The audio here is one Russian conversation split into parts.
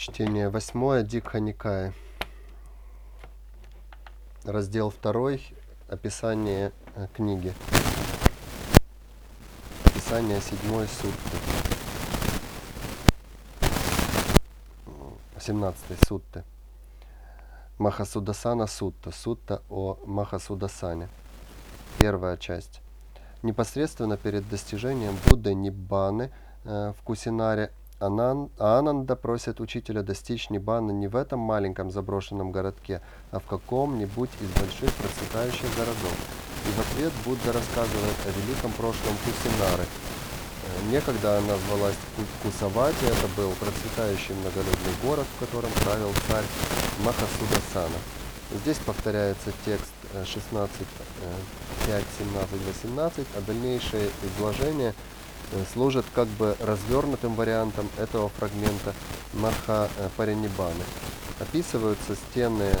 Чтение восьмое Дикха Никая. Раздел второй. Описание э, книги. Описание седьмой сутты. 17 сутты. Махасудасана сутта. Сутта о Махасудасане. Первая часть. Непосредственно перед достижением Будды Ниббаны э, в Кусинаре Анан, Ананда просит учителя достичь Ниббана не в этом маленьком заброшенном городке, а в каком-нибудь из больших процветающих городов. И в ответ Будда рассказывает о великом прошлом Кусинары. Э, некогда она звалась Кусавати, это был процветающий многолюдный город, в котором правил царь Махасудасана. Здесь повторяется текст 16, 5, 17, 18, а дальнейшее изложение – Э, служит как бы развернутым вариантом этого фрагмента Марха э, Паринибаны. Описываются стены э,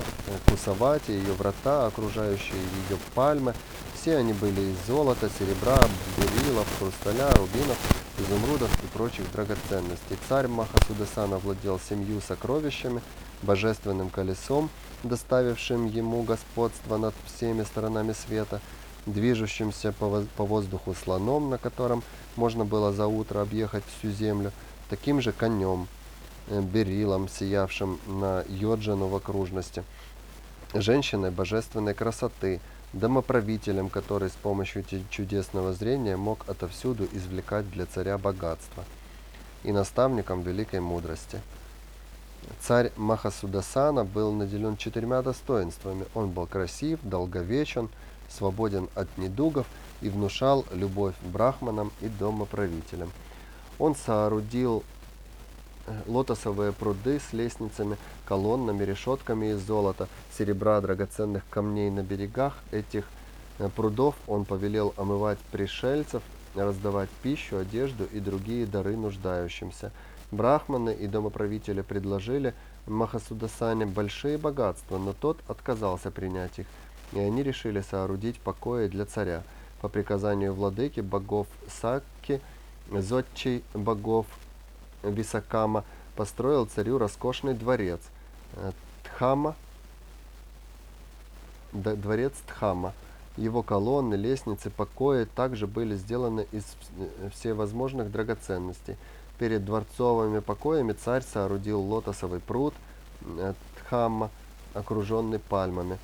Кусавати, ее врата, окружающие ее пальмы. Все они были из золота, серебра, берилов, хрусталя, рубинов, изумрудов и прочих драгоценностей. Царь Махасудасана владел семью сокровищами, божественным колесом, доставившим ему господство над всеми сторонами света – движущимся по, воздуху слоном, на котором можно было за утро объехать всю землю, таким же конем, э, берилом, сиявшим на Йоджану в окружности, женщиной божественной красоты, домоправителем, который с помощью чудесного зрения мог отовсюду извлекать для царя богатство, и наставником великой мудрости. Царь Махасудасана был наделен четырьмя достоинствами. Он был красив, долговечен, свободен от недугов и внушал любовь брахманам и домоправителям. Он соорудил э, лотосовые пруды с лестницами, колоннами, решетками из золота, серебра, драгоценных камней на берегах этих э, прудов. Он повелел омывать пришельцев, раздавать пищу, одежду и другие дары нуждающимся. Брахманы и домоправители предложили Махасудасане большие богатства, но тот отказался принять их и они решили соорудить покои для царя. По приказанию владыки богов Сакки, зодчий богов Висакама построил царю роскошный дворец э, Тхама, дворец Тхама. Его колонны, лестницы, покои также были сделаны из э, всевозможных драгоценностей. Перед дворцовыми покоями царь соорудил лотосовый пруд э, Тхама, окруженный пальмами.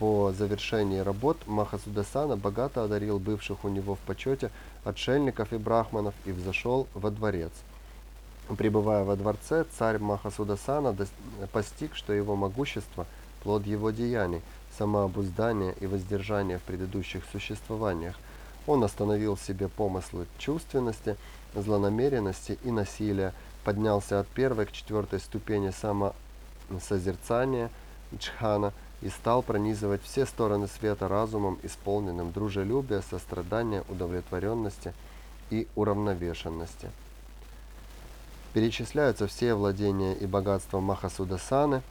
По завершении работ Махасудасана богато одарил бывших у него в почете отшельников и брахманов и взошел во дворец. Пребывая во дворце, царь Махасудасана постиг, что его могущество – плод его деяний, самообуздания и воздержания в предыдущих существованиях. Он остановил себе помыслы чувственности, злонамеренности и насилия, поднялся от первой к четвертой ступени самосозерцания, джхана – и стал пронизывать все стороны света разумом, исполненным дружелюбия, сострадания, удовлетворенности и уравновешенности. Перечисляются все владения и богатства Махасудасаны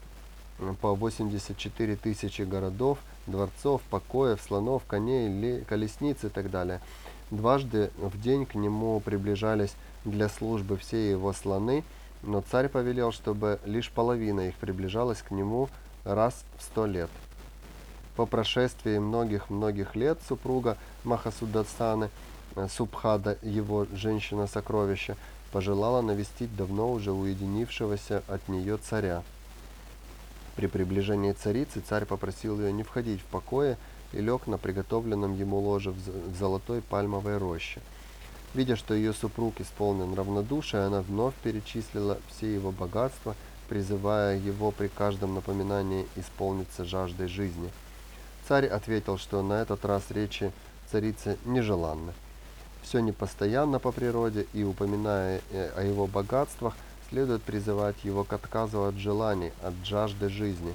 по 84 тысячи городов, дворцов, покоев, слонов, коней, колесниц и так далее. Дважды в день к нему приближались для службы все его слоны, но царь повелел, чтобы лишь половина их приближалась к нему раз в сто лет. По прошествии многих-многих лет супруга Махасудасаны, э, Субхада, его женщина-сокровище, пожелала навестить давно уже уединившегося от нее царя. При приближении царицы царь попросил ее не входить в покое и лег на приготовленном ему ложе в золотой пальмовой роще. Видя, что ее супруг исполнен равнодушия, она вновь перечислила все его богатства – призывая его при каждом напоминании исполниться жаждой жизни. Царь ответил, что на этот раз речи царицы нежеланны. Все непостоянно по природе, и упоминая э, о его богатствах, следует призывать его к отказу от желаний, от жажды жизни.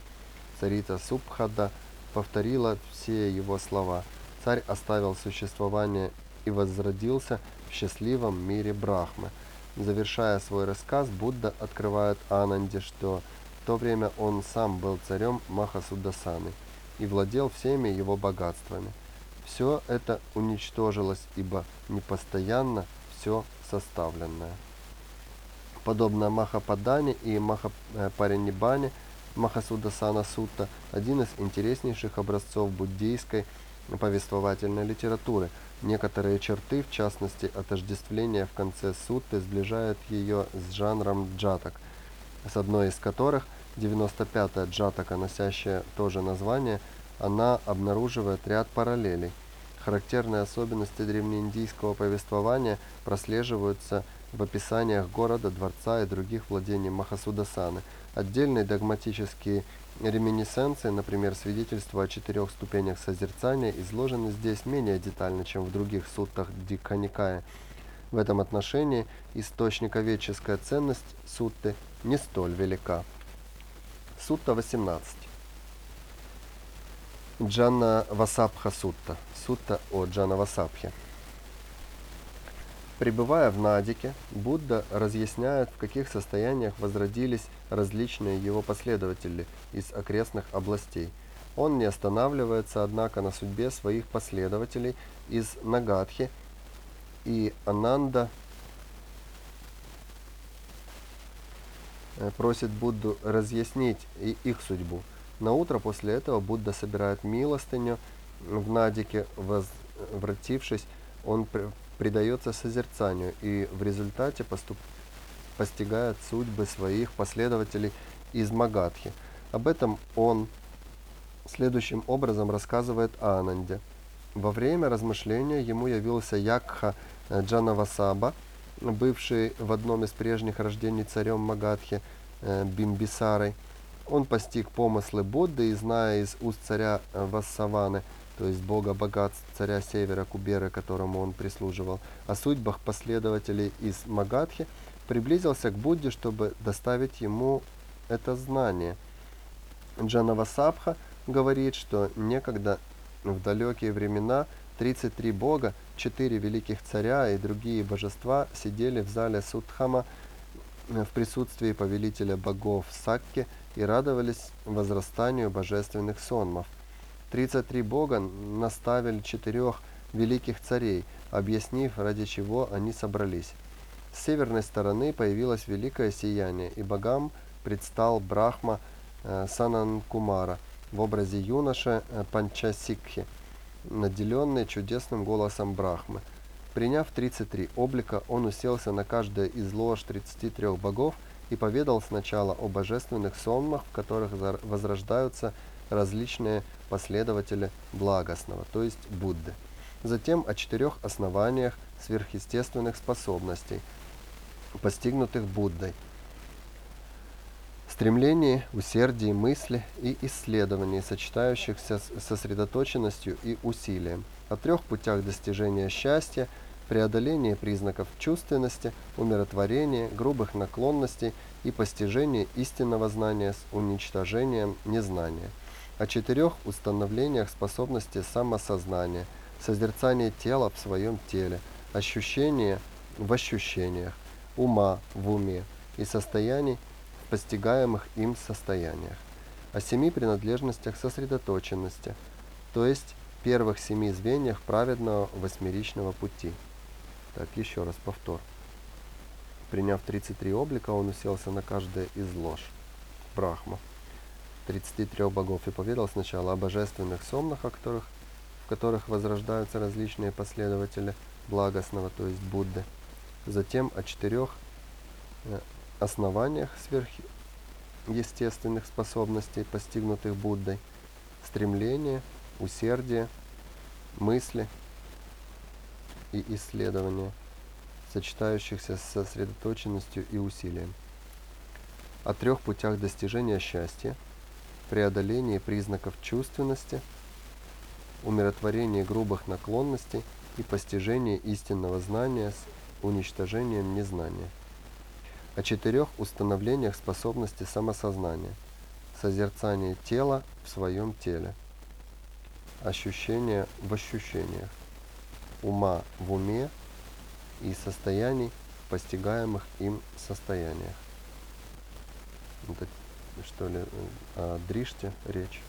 Царица Субхада повторила все его слова. Царь оставил существование и возродился в счастливом мире Брахмы – Завершая свой рассказ, Будда открывает Ананде, что в то время он сам был царем Махасудасаны и владел всеми его богатствами. Все это уничтожилось, ибо непостоянно все составленное. Подобно Махападане и Махапаринибане, Махасудасана Сутта – один из интереснейших образцов буддийской повествовательной литературы. Некоторые черты, в частности отождествление в конце сутты, сближают ее с жанром джатак, с одной из которых, 95-я джатака, носящая то же название, она обнаруживает ряд параллелей. Характерные особенности древнеиндийского повествования прослеживаются в описаниях города, дворца и других владений Махасудасаны. Отдельные догматические реминисценции, например, свидетельства о четырех ступенях созерцания, изложены здесь менее детально, чем в других суттах Дикханикая. В этом отношении источниковедческая ценность сутты не столь велика. Сутта 18. Джанна Васабха Сутта. Сутта о Джана Васабхе. Пребывая в Надике, Будда разъясняет, в каких состояниях возродились различные его последователи из окрестных областей. Он не останавливается, однако, на судьбе своих последователей из Нагадхи и Ананда просит Будду разъяснить и их судьбу. На утро после этого Будда собирает милостыню в Надике, возвратившись, он предается созерцанию и в результате поступ... постигает судьбы своих последователей из Магадхи. Об этом он следующим образом рассказывает Ананде. Во время размышления ему явился Якха Джанавасаба, бывший в одном из прежних рождений царем Магадхи э, Бимбисарой, он постиг помыслы Будды и, зная из уст царя э, Вассаваны, то есть бога богатств, царя севера Куберы, которому он прислуживал, о судьбах последователей из Магадхи, приблизился к Будде, чтобы доставить ему это знание. Джанавасабха говорит, что некогда в далекие времена 33 бога, 4 великих царя и другие божества сидели в зале Судхама в присутствии повелителя богов Сакки и радовались возрастанию божественных сонмов. 33 бога наставили четырех великих царей, объяснив, ради чего они собрались. С северной стороны появилось великое сияние, и богам предстал Брахма э, Сананкумара в образе юноши э, Панчасикхи, наделенный чудесным голосом Брахмы. Приняв 33 облика, он уселся на каждое из лож 33 богов и поведал сначала о божественных сонмах, в которых возрождаются различные последователи благостного, то есть Будды. Затем о четырех основаниях сверхъестественных способностей, постигнутых Буддой. Стремлении, усердии, мысли и исследовании, сочетающихся с сосредоточенностью и усилием. О трех путях достижения счастья – преодоление признаков чувственности, умиротворение, грубых наклонностей и постижение истинного знания с уничтожением незнания. О четырех установлениях способности самосознания, созерцание тела в своем теле, ощущение в ощущениях, ума в уме и состояний в постигаемых им состояниях. О семи принадлежностях сосредоточенности, то есть первых семи звеньях праведного восьмеричного пути. Так, еще раз повтор. Приняв 33 облика, он уселся на каждое из лож. Брахма. 33 богов и поведал сначала о божественных сомнах, о которых, в которых возрождаются различные последователи благостного, то есть Будды. Затем о четырех э, основаниях сверхъестественных способностей, постигнутых Буддой. Стремление, усердие, мысли – и исследования, сочетающихся с сосредоточенностью и усилием. О трех путях достижения счастья, преодолении признаков чувственности, умиротворении грубых наклонностей и постижении истинного знания с уничтожением незнания. О четырех установлениях способности самосознания, созерцание тела в своем теле, ощущения в ощущениях, ума в уме и состояний, постигаемых им состояниях. Это что ли о Дриште речь?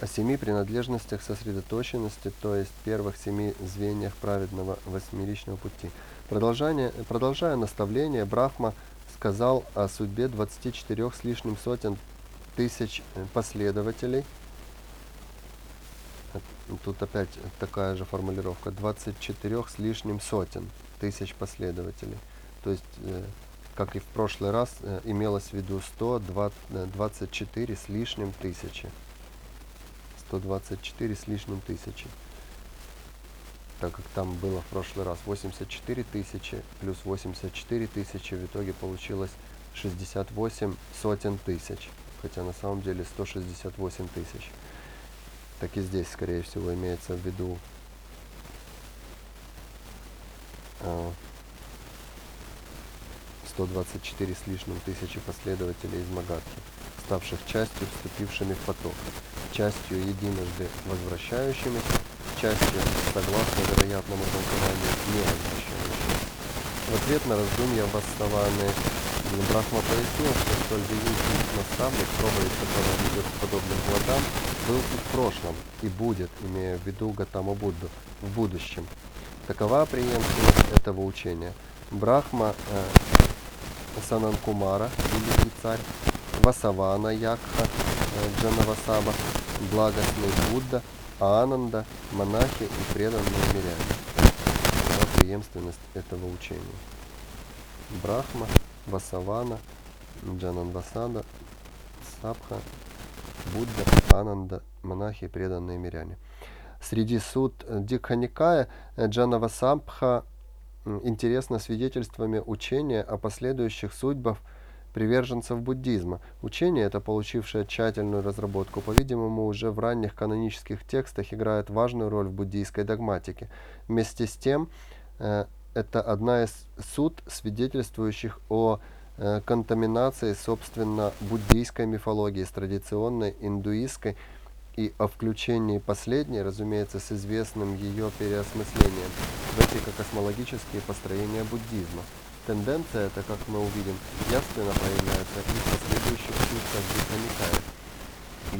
О семи принадлежностях сосредоточенности, то есть первых семи звеньях праведного восьмеричного пути. Продолжание, продолжая наставление, Брахма сказал о судьбе 24 с лишним сотен тысяч последователей. Тут опять такая же формулировка. 24 с лишним сотен тысяч последователей. То есть, э, как и в прошлый раз, э, имелось в виду 124 э, с лишним тысячи. 124 с лишним тысячи. Так как там было в прошлый раз 84 тысячи плюс 84 тысячи, в итоге получилось 68 сотен тысяч. Хотя на самом деле 168 тысяч. Так и здесь, скорее всего, имеется в виду 124 с лишним тысячи последователей из Магадхи, ставших частью, вступившими в поток, частью единожды возвращающимися, частью, согласно вероятному толкованию, не возвращающимися. В ответ на раздумья Ваставаны Брахма пояснил, что столь великий наставник, проповедь которого ведет к подобным плодам, был и в прошлом, и будет, имея в виду Гатаму Будду, в будущем. Такова преемственность этого учения. Брахма э, Сананкумара, великий царь, Васавана Якха, э, Джанавасаба, благостный Будда, Ананда, монахи и преданные миряне. Такова преемственность этого учения. Брахма, Васавана, Джананвасада, Сабха, Будда, Ананда, монахи и преданные миряне. Среди суд Дикханикая Джанавасабха интересно свидетельствами учения о последующих судьбах приверженцев буддизма. Учение это, получившее тщательную разработку, по-видимому, уже в ранних канонических текстах играет важную роль в буддийской догматике. Вместе с тем, э, это одна из суд, свидетельствующих о э, контаминации, собственно, буддийской мифологии с традиционной индуистской и о включении последней, разумеется, с известным ее переосмыслением в этико-космологические построения буддизма. Тенденция эта, как мы увидим, явственно проявляется и в последующих чувствах Диханикая.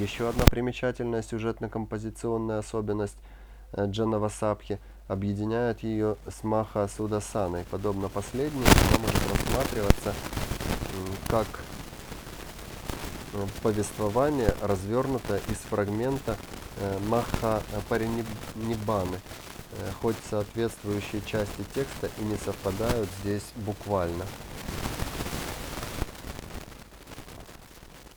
Еще одна примечательная сюжетно-композиционная особенность э, Джанавасабхи объединяет ее с Маха Судасаной. Подобно последней, она может рассматриваться как повествование развернуто из фрагмента э, Маха Паринибаны, э, хоть соответствующие части текста и не совпадают здесь буквально.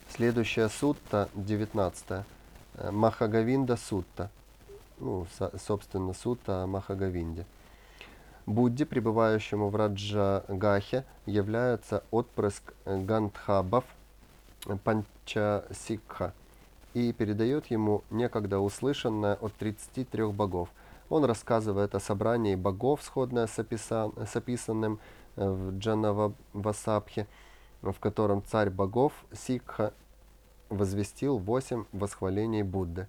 Следующая сутта, 19 э, Махагавинда сутта. Ну, собственно, сутта о Махагавинде. Будде, пребывающему в Раджагахе, является отпрыск Гандхабов – Панчасикха и передает ему некогда услышанное от 33 богов. Он рассказывает о собрании богов, сходное с, описан, с описанным э, в Джанавасабхе, в котором царь богов Сикха возвестил восемь восхвалений Будды.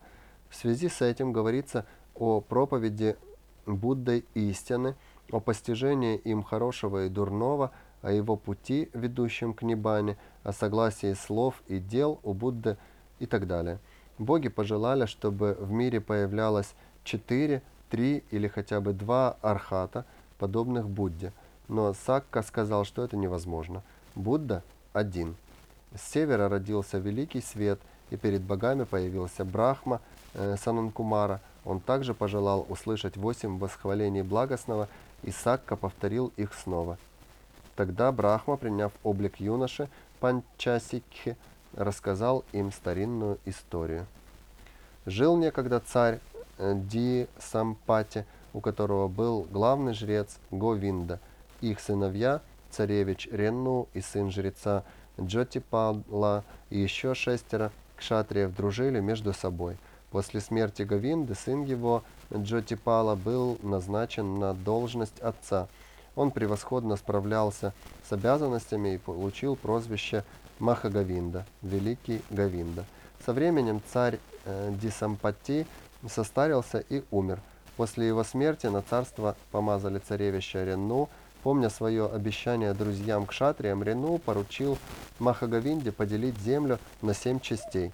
В связи с этим говорится о проповеди Буддой истины, о постижении им хорошего и дурного, о его пути, ведущем к Нибане, о согласии слов и дел у Будды и так далее. Боги пожелали, чтобы в мире появлялось четыре, три или хотя бы два архата, подобных Будде. Но Сакка сказал, что это невозможно. Будда один. С севера родился великий свет, и перед богами появился Брахма э, Сананкумара. Он также пожелал услышать восемь восхвалений благостного, и Сакка повторил их снова. Тогда Брахма, приняв облик юноши, Панчасикхи, рассказал им старинную историю. Жил некогда царь Ди Сампати, у которого был главный жрец Говинда. Их сыновья, царевич Ренну и сын жреца Джотипала и еще шестеро кшатриев дружили между собой. После смерти Говинды сын его Джотипала был назначен на должность отца – он превосходно справлялся с обязанностями и получил прозвище Махагавинда, Великий Гавинда. Со временем царь э, Дисампати состарился и умер. После его смерти на царство помазали царевича Ренну. Помня свое обещание друзьям кшатриям, Рену поручил Махагавинде поделить землю на семь частей.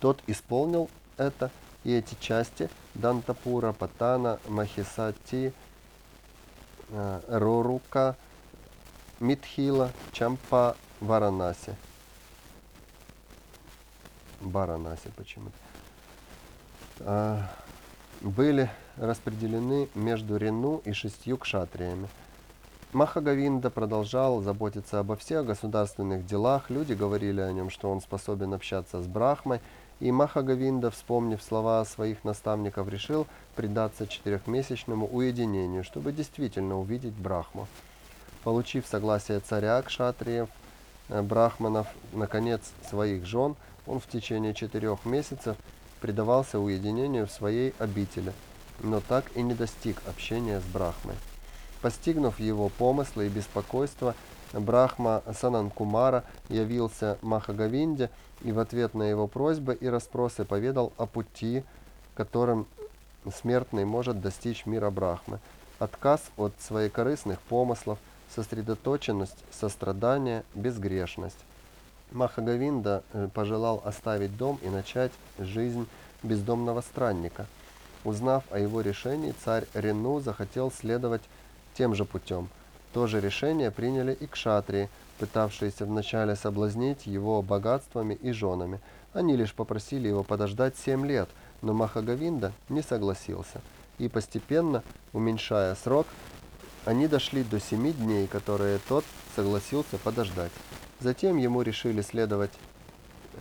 Тот исполнил это и эти части Дантапура, Патана, Махисати, э, Рорука, Митхила, Чампа, Варанаси. Баранаси почему-то. А, были распределены между Рену и шестью кшатриями. Махагавинда продолжал заботиться обо всех государственных делах. Люди говорили о нем, что он способен общаться с Брахмой. И Махагавинда, вспомнив слова своих наставников, решил предаться четырехмесячному уединению, чтобы действительно увидеть Брахму. Получив согласие царя Кшатриев, э, Брахманов, наконец, своих жен, он в течение четырех месяцев предавался уединению в своей обители, но так и не достиг общения с Брахмой. Постигнув его помыслы и беспокойство, Брахма Сананкумара явился Махагавинде и в ответ на его просьбы и расспросы поведал о пути, которым смертный может достичь мира Брахмы. Отказ от своекорыстных помыслов, сосредоточенность, сострадание, безгрешность. Махагавинда э, пожелал оставить дом и начать жизнь бездомного странника. Узнав о его решении, царь Рену захотел следовать тем же путем. То же решение приняли и кшатрии, пытавшиеся вначале соблазнить его богатствами и женами. Они лишь попросили его подождать семь лет, но Махагавинда не согласился. И постепенно, уменьшая срок, они дошли до семи дней, которые тот согласился подождать. Затем ему решили следовать э,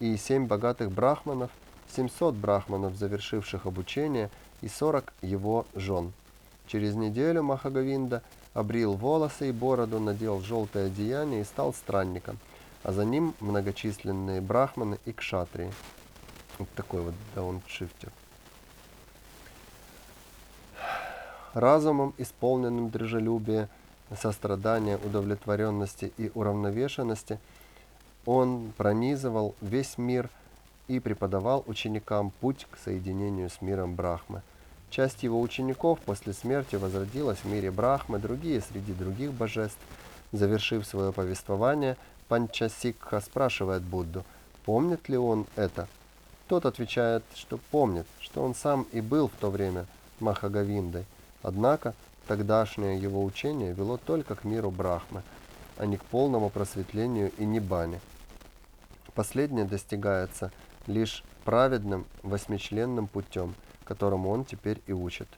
и семь богатых брахманов, 700 брахманов, завершивших обучение, и 40 его жен. Через неделю Махагавинда обрил волосы и бороду, надел желтое одеяние и стал странником, а за ним многочисленные брахманы и кшатрии. Вот такой вот дауншифтер. Разумом, исполненным дружелюбия, сострадания, удовлетворенности и уравновешенности, он пронизывал весь мир и преподавал ученикам путь к соединению с миром Брахмы – Часть его учеников после смерти возродилась в мире Брахмы, другие среди других божеств. Завершив свое повествование, Панчасикха спрашивает Будду, помнит ли он это. Тот отвечает, что помнит, что он сам и был в то время Махагавиндой. Однако тогдашнее его учение вело только к миру Брахмы, а не к полному просветлению и небане. Последнее достигается лишь праведным восьмичленным путем – которому он теперь и учит.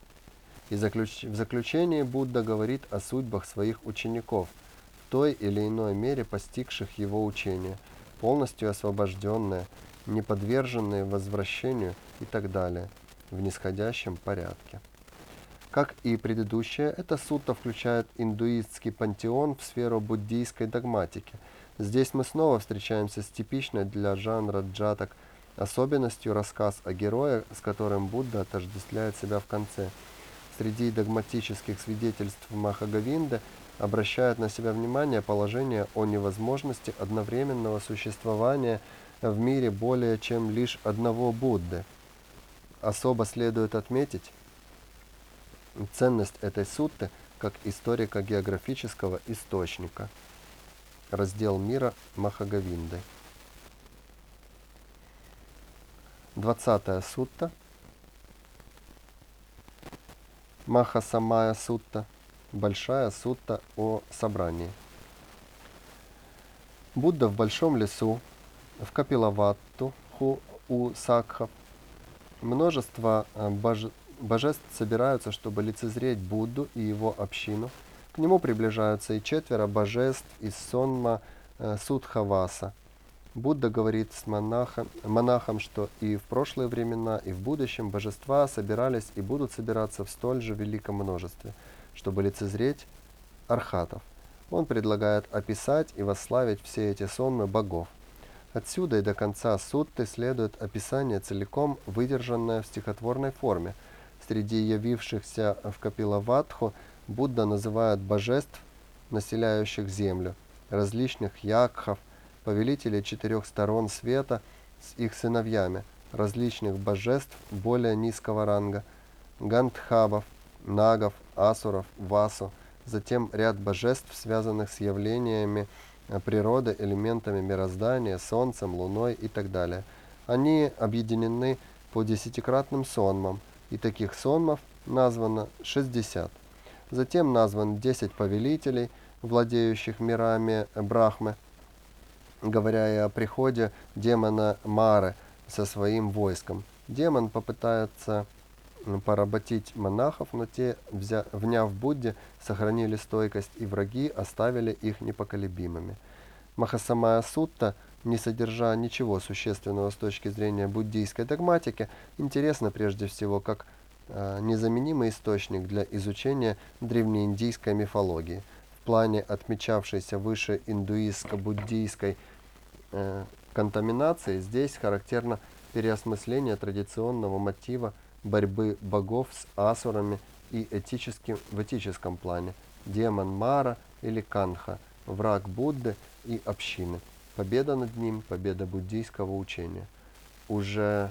И заключ... в заключение Будда говорит о судьбах своих учеников, в той или иной мере постигших его учение, полностью освобожденные, не подверженные возвращению и так далее, в нисходящем порядке. Как и предыдущая, эта сутта включает индуистский пантеон в сферу буддийской догматики. Здесь мы снова встречаемся с типичной для жанра джатак – Особенностью рассказ о герое, с которым Будда отождествляет себя в конце. Среди догматических свидетельств Махагавинды обращает на себя внимание положение о невозможности одновременного существования в мире более чем лишь одного Будды. Особо следует отметить ценность этой сутты как историко-географического источника. Раздел мира Махагавинды. 20 сутта, Махасамая сутта, Большая сутта о собрании. Будда в большом лесу, в Капилаватту, у Сакхов. Множество э, боже, божеств собираются, чтобы лицезреть Будду и его общину. К нему приближаются и четверо божеств из сонма э, Судхаваса – Будда говорит с монахом, монахом, что и в прошлые времена, и в будущем божества собирались и будут собираться в столь же великом множестве, чтобы лицезреть архатов. Он предлагает описать и восславить все эти сонмы богов. Отсюда и до конца сутты следует описание целиком выдержанное в стихотворной форме. Среди явившихся в Капилаватху Будда называет божеств, населяющих землю, различных якхов, повелители четырех сторон света с их сыновьями, различных божеств более низкого ранга, гандхабов, нагов, асуров, васу, затем ряд божеств, связанных с явлениями э, природы, элементами мироздания, солнцем, луной и так далее. Они объединены по десятикратным сонмам, и таких сонмов названо 60. Затем назван 10 повелителей, владеющих мирами Брахмы, говоря и о приходе демона Мары со своим войском. Демон попытается поработить монахов, но те, взя, вняв Будде, сохранили стойкость, и враги оставили их непоколебимыми. Махасамая Сутта, не содержа ничего существенного с точки зрения буддийской догматики, интересна прежде всего как э, незаменимый источник для изучения древнеиндийской мифологии. В плане отмечавшейся выше индуистско-буддийской э, контаминации здесь характерно переосмысление традиционного мотива борьбы богов с асурами и этическим, в этическом плане. Демон Мара или Канха, враг Будды и общины. Победа над ним, победа буддийского учения. Уже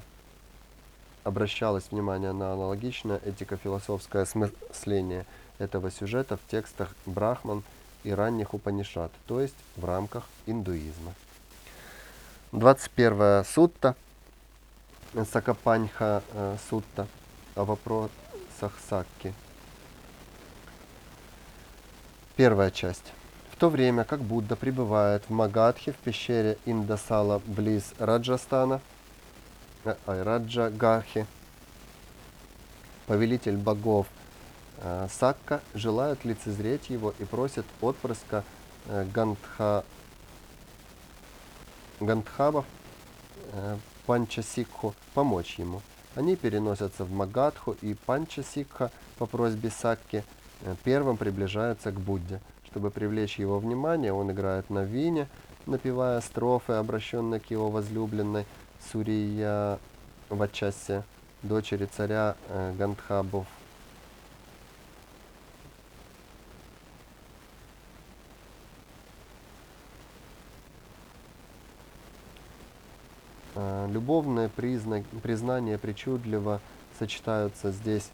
обращалось внимание на аналогичное этико-философское осмысление этого сюжета в текстах Брахман и ранних Упанишат, то есть в рамках индуизма. 21 сутта Сакапаньха э, Сутта о вопросах Сакки. Первая часть. То время как Будда пребывает в Магадхе в пещере Индасала близ Раджастана, э, Раджагахи, повелитель богов э, Сакка желает лицезреть его и просит отпрыска э, Гандха, Гандхабов э, Панчасикху помочь ему. Они переносятся в Магадху, и Панчасикха по просьбе Сакки э, первым приближается к Будде. Чтобы привлечь его внимание, он играет на вине, напевая строфы, обращенные к его возлюбленной Сурия Вачасе, дочери царя э, Гандхабов Э, любовное призна... признание причудливо сочетаются здесь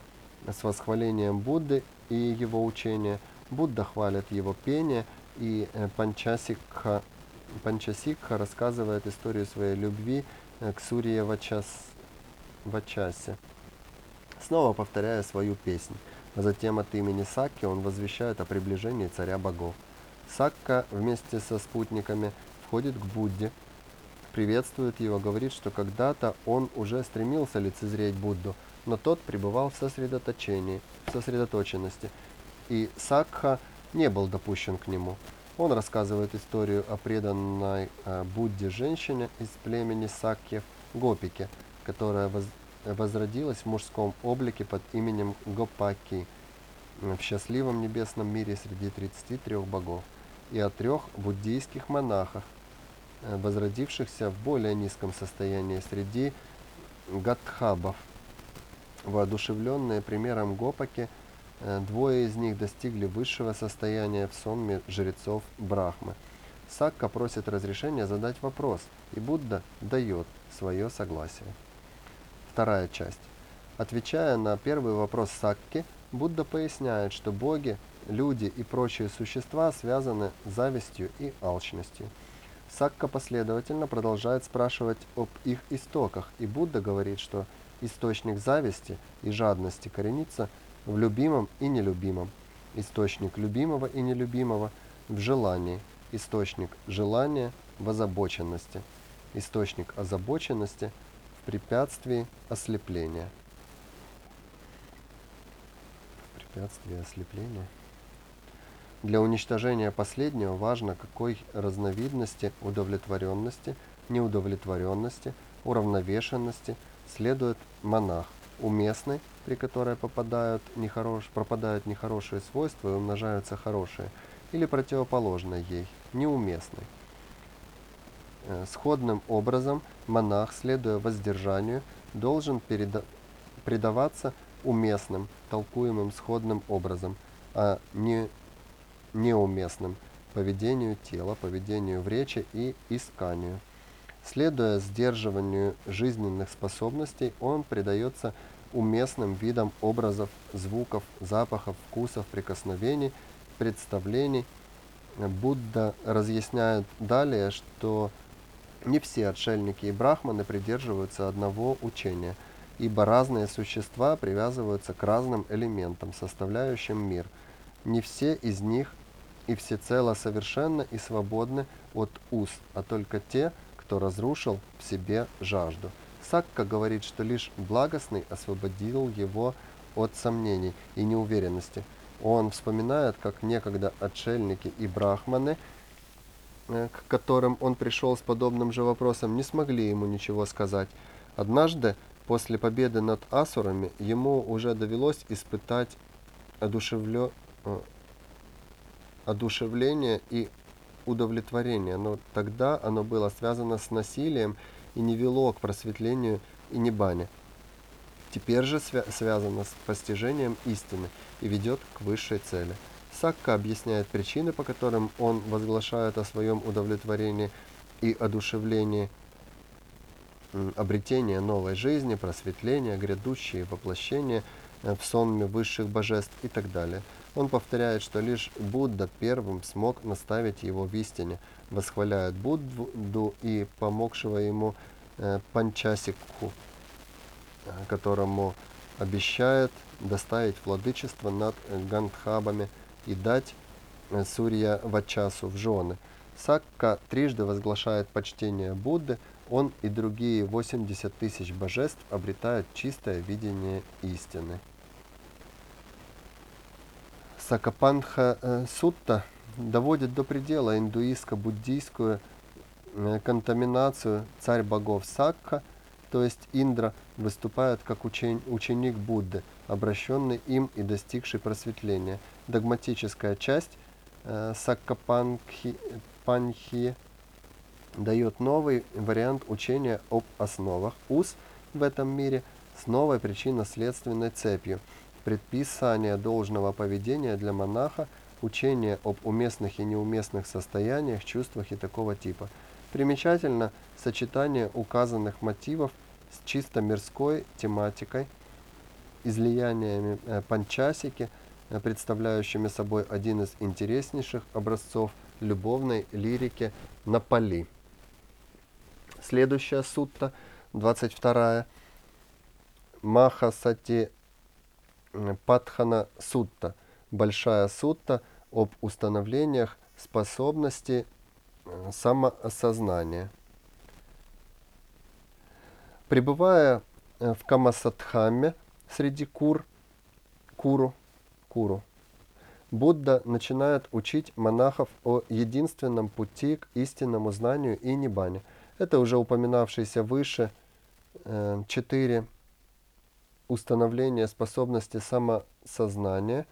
с восхвалением Будды и его учения. Будда хвалит его пение, и э, Панчасикха, Панчасикха рассказывает историю своей любви э, к Сурье Вачас, Вачасе, снова повторяя свою песнь. А затем от имени Сакки он возвещает о приближении царя богов. Сакка вместе со спутниками входит к Будде, приветствует его, говорит, что когда-то он уже стремился лицезреть Будду, но тот пребывал в сосредоточении, в сосредоточенности, и Сакха не был допущен к нему. Он рассказывает историю о преданной э, Будде женщине из племени Сакьев Гопике, которая воз, возродилась в мужском облике под именем Гопаки в счастливом небесном мире среди 33 богов, и о трех буддийских монахах, Э, возродившихся в более низком состоянии среди гатхабов. Воодушевленные примером Гопаки, двое из них достигли высшего состояния в сонме жрецов Брахмы. Сакка просит разрешения задать вопрос, и Будда дает свое согласие. Вторая часть. Отвечая на первый вопрос Сакки, Будда поясняет, что боги, люди и прочие существа связаны завистью и алчностью. Сакка последовательно продолжает спрашивать об их истоках, и Будда говорит, что источник зависти и жадности коренится в любимом и нелюбимом, источник любимого и нелюбимого в желании, источник желания в озабоченности, источник озабоченности в препятствии ослепления. Препятствие ослепления. Для уничтожения последнего важно, какой разновидности удовлетворенности, неудовлетворенности, уравновешенности следует монах. Уместный, при которой попадают нехорош, пропадают нехорошие свойства и умножаются хорошие, или противоположной ей, неуместный. Э, сходным образом монах, следуя воздержанию, должен переда предаваться уместным, толкуемым сходным образом, а не неуместным поведению тела, поведению в речи и исканию. Следуя сдерживанию жизненных способностей, он придается уместным видам образов, звуков, запахов, вкусов, прикосновений, представлений. Будда разъясняет далее, что Не все отшельники и брахманы придерживаются одного учения, ибо разные существа привязываются к разным элементам, составляющим мир. Не все из них и всецело совершенны и свободны от уз, а только те, кто разрушил в себе жажду. Сакка говорит, что лишь благостный освободил его от сомнений и неуверенности. Он вспоминает, как некогда отшельники и брахманы, э, к которым он пришел с подобным же вопросом, не смогли ему ничего сказать. Однажды, после победы над асурами, ему уже довелось испытать одушевле... Э, одушевление и удовлетворение, но тогда оно было связано с насилием и не вело к просветлению и небане. Теперь же свя связано с постижением истины и ведет к высшей цели. Сакка объясняет причины, по которым он возглашает о своем удовлетворении и одушевлении, обретения новой жизни, просветления, грядущие воплощения э, в сонме высших божеств и так далее. Он повторяет, что лишь Будда первым смог наставить его в истине, восхваляет Будду и помогшего ему э, Панчасикху, э, которому обещает доставить владычество над Гандхабами и дать э, Сурья Вачасу в жены. Сакка трижды возглашает почтение Будды, он и другие 80 тысяч божеств обретают чистое видение истины. Сакапанха э, Сутта доводит до предела индуистско-буддийскую э, контаминацию царь богов Сакха, то есть Индра, выступает как учень, ученик Будды, обращенный им и достигший просветления. Догматическая часть э, Саккапанхи дает новый вариант учения об основах УС в этом мире с новой причинно-следственной цепью – предписание должного поведения для монаха, учение об уместных и неуместных состояниях, чувствах и такого типа. Примечательно сочетание указанных мотивов с чисто мирской тематикой, излияниями э, панчасики, э, представляющими собой один из интереснейших образцов любовной лирики на поли. Следующая сутта, 22. Махасати Патхана Сутта, большая сутта об установлениях способности э, самоосознания. Пребывая э, в Камасадхаме среди кур, куру, куру, Будда начинает учить монахов о единственном пути к истинному знанию и небане. Это уже упоминавшиеся выше э, четыре установление способности самосознания,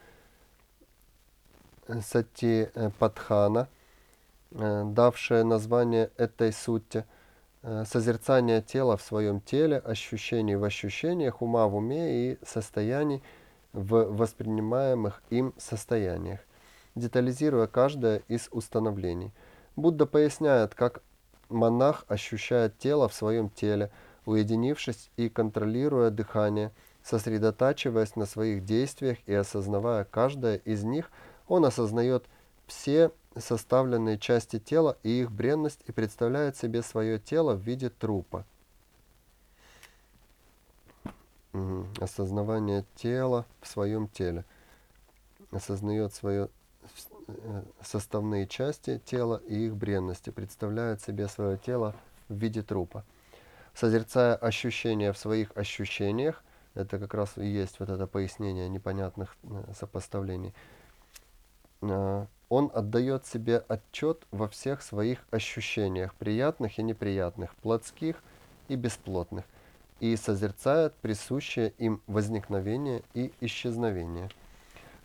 сати э, Падхана, э, давшее название этой сути, э, созерцание тела в своем теле, ощущений в ощущениях, ума в уме и состояний в воспринимаемых им состояниях, детализируя каждое из установлений. Будда поясняет, как монах ощущает тело в своем теле – уединившись и контролируя дыхание, сосредотачиваясь на своих действиях и осознавая каждое из них, он осознает все составленные части тела и их бренность и представляет себе свое тело в виде трупа. Осознавание тела в своем теле. Осознает свое э, составные части тела и их бренности, представляет себе свое тело в виде трупа созерцая ощущения в своих ощущениях, это как раз и есть вот это пояснение непонятных э, сопоставлений, э, он отдает себе отчет во всех своих ощущениях, приятных и неприятных, плотских и бесплотных, и созерцает присущее им возникновение и исчезновение.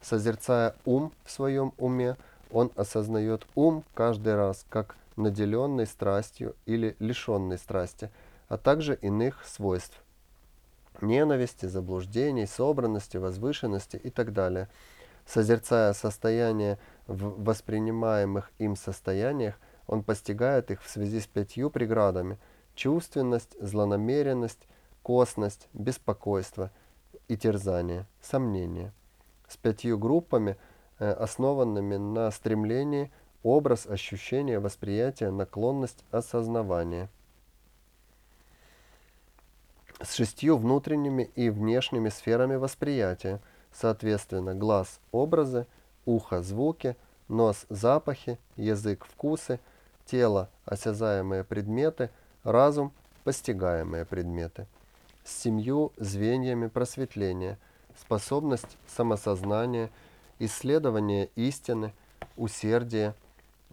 Созерцая ум в своем уме, он осознает ум каждый раз как наделенный страстью или лишенный страсти – а также иных свойств – ненависти, заблуждений, собранности, возвышенности и так далее. Созерцая состояние в воспринимаемых им состояниях, он постигает их в связи с пятью преградами – чувственность, злонамеренность, косность, беспокойство и терзание, сомнение. С пятью группами, э, основанными на стремлении, образ, ощущение, восприятие, наклонность, осознавание – с шестью внутренними и внешними сферами восприятия, соответственно, глаз – образы, ухо – звуки, нос – запахи, язык – вкусы, тело – осязаемые предметы, разум – постигаемые предметы. С семью звеньями просветления, способность самосознания, исследование истины, усердие,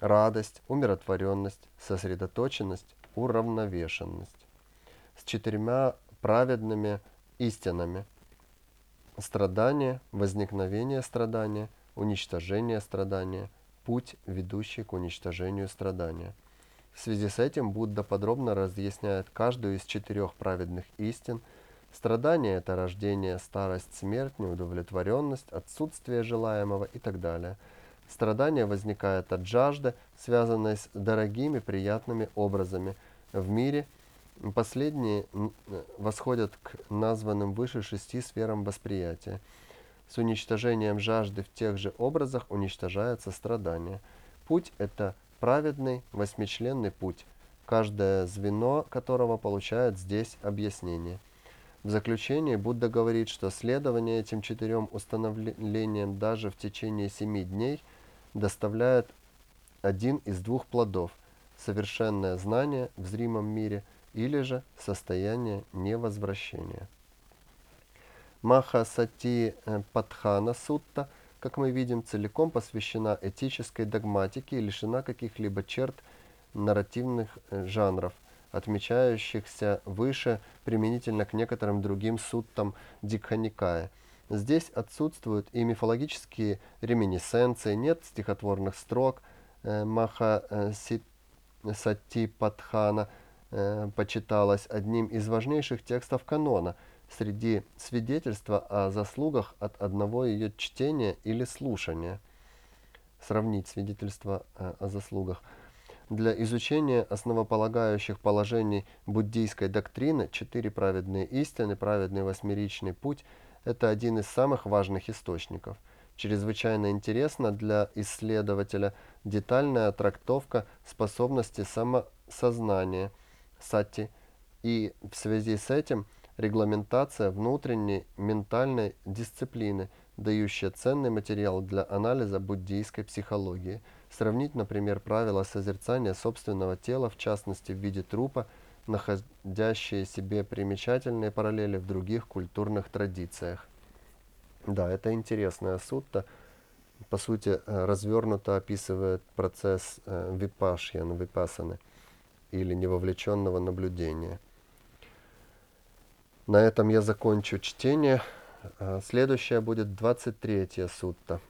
радость, умиротворенность, сосредоточенность, уравновешенность. С четырьмя праведными истинами. Страдание, возникновение страдания, уничтожение страдания, путь, ведущий к уничтожению страдания. В связи с этим Будда подробно разъясняет каждую из четырех праведных истин. Страдание – это рождение, старость, смерть, неудовлетворенность, отсутствие желаемого и так далее. Страдание возникает от жажды, связанной с дорогими приятными образами в мире – Последние восходят к названным выше шести сферам восприятия. С уничтожением жажды в тех же образах уничтожается страдание. Путь – это праведный восьмичленный путь, каждое звено которого получает здесь объяснение. В заключение Будда говорит, что следование этим четырем установлениям даже в течение семи дней доставляет один из двух плодов – совершенное знание в зримом мире – или же состояние невозвращения. Махасати э, Падхана Сутта, как мы видим, целиком посвящена этической догматике и лишена каких-либо черт нарративных э, жанров, отмечающихся выше применительно к некоторым другим суттам Дикханикая. Здесь отсутствуют и мифологические реминисценции, нет стихотворных строк э, Маха Сати Падхана – э, почиталось одним из важнейших текстов канона среди свидетельства о заслугах от одного ее чтения или слушания. Сравнить свидетельства э, о заслугах. Для изучения основополагающих положений буддийской доктрины четыре праведные истины, праведный восьмеричный путь – это один из самых важных источников. Чрезвычайно интересна для исследователя детальная трактовка способности самосознания – сати, и в связи с этим регламентация внутренней ментальной дисциплины, дающая ценный материал для анализа буддийской психологии. Сравнить, например, правила созерцания собственного тела, в частности в виде трупа, находящие себе примечательные параллели в других культурных традициях. Да, это интересная сутта. По сути, э, развернуто описывает процесс э, випашьян, випасаны или невовлеченного наблюдения. На этом я закончу чтение. Следующая будет 23 сутта.